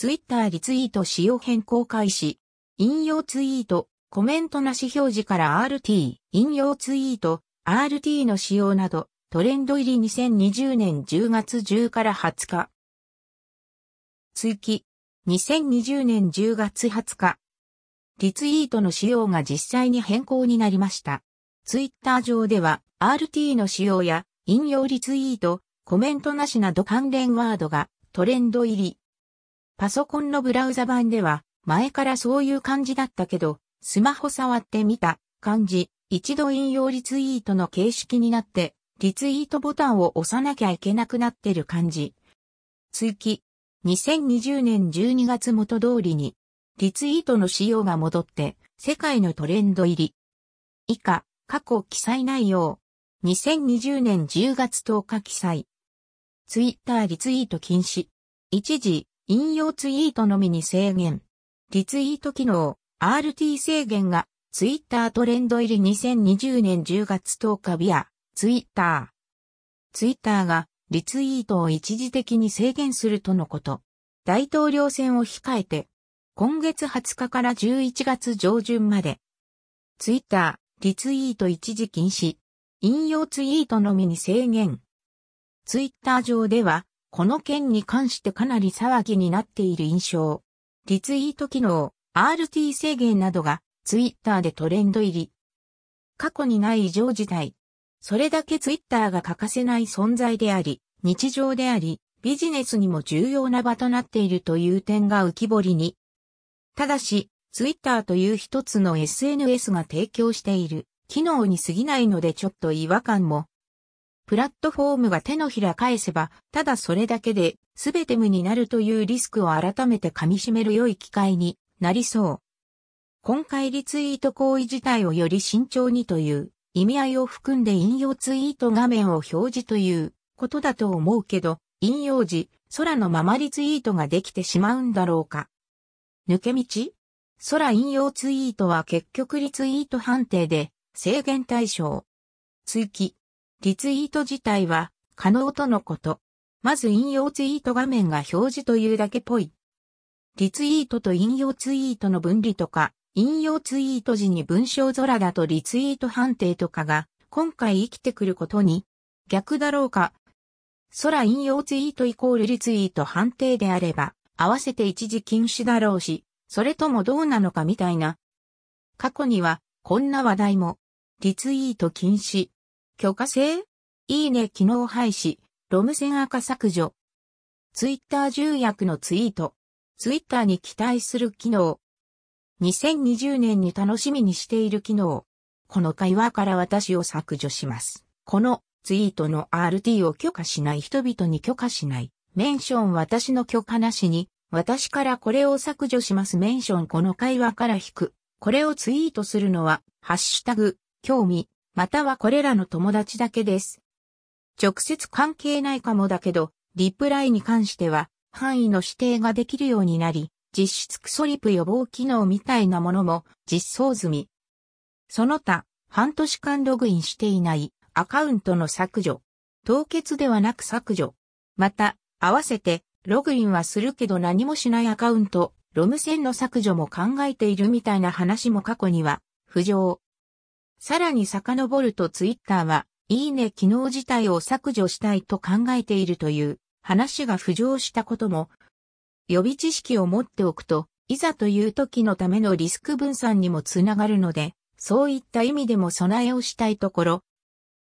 ツイッターリツイート仕様変更開始。引用ツイート、コメントなし表示から RT、引用ツイート、RT の仕様など、トレンド入り2020年10月10から20日。追記。2020年10月20日。リツイートの仕様が実際に変更になりました。ツイッター上では RT の仕様や引用リツイート、コメントなしなど関連ワードがトレンド入り。パソコンのブラウザ版では前からそういう感じだったけど、スマホ触ってみた感じ、一度引用リツイートの形式になって、リツイートボタンを押さなきゃいけなくなってる感じ。追記。2020年12月元通りに、リツイートの仕様が戻って、世界のトレンド入り。以下、過去記載内容。2020年10月10日記載。ツイッターリツイート禁止。一時、引用ツイートのみに制限。リツイート機能、RT 制限が、ツイッタートレンド入り2020年10月10日ビア、ツイッター。ツイッターが、リツイートを一時的に制限するとのこと。大統領選を控えて、今月20日から11月上旬まで、ツイッター、リツイート一時禁止、引用ツイートのみに制限。ツイッター上では、この件に関してかなり騒ぎになっている印象。リツイート機能、RT 制限などがツイッターでトレンド入り。過去にない異常事態。それだけツイッターが欠かせない存在であり、日常であり、ビジネスにも重要な場となっているという点が浮き彫りに。ただし、ツイッターという一つの SNS が提供している機能に過ぎないのでちょっと違和感も。プラットフォームが手のひら返せば、ただそれだけで全て無になるというリスクを改めて噛み締める良い機会になりそう。今回リツイート行為自体をより慎重にという意味合いを含んで引用ツイート画面を表示ということだと思うけど、引用時、空のままリツイートができてしまうんだろうか。抜け道？空引用ツイートは結局リツイート判定で制限対象。追記。リツイート自体は可能とのこと。まず引用ツイート画面が表示というだけぽい。リツイートと引用ツイートの分離とか、引用ツイート時に文章空だとリツイート判定とかが今回生きてくることに逆だろうか。空引用ツイートイコールリツイート判定であれば合わせて一時禁止だろうし、それともどうなのかみたいな。過去にはこんな話題も。リツイート禁止。許可制？いいね機能廃止。ロム線赤削除。ツイッター重役のツイート。ツイッターに期待する機能。2020年に楽しみにしている機能。この会話から私を削除します。このツイートの RT を許可しない人々に許可しない。メンション私の許可なしに、私からこれを削除しますメンションこの会話から引く。これをツイートするのは、ハッシュタグ、興味、またはこれらの友達だけです。直接関係ないかもだけど、リプライに関しては範囲の指定ができるようになり、実質クソリプ予防機能みたいなものも実装済み。その他、半年間ログインしていないアカウントの削除。凍結ではなく削除。また、合わせて、ログインはするけど何もしないアカウント、ロム線の削除も考えているみたいな話も過去には、浮上。さらに遡るとツイッターは、いいね機能自体を削除したいと考えているという話が浮上したことも、予備知識を持っておくと、いざという時のためのリスク分散にもつながるので、そういった意味でも備えをしたいところ、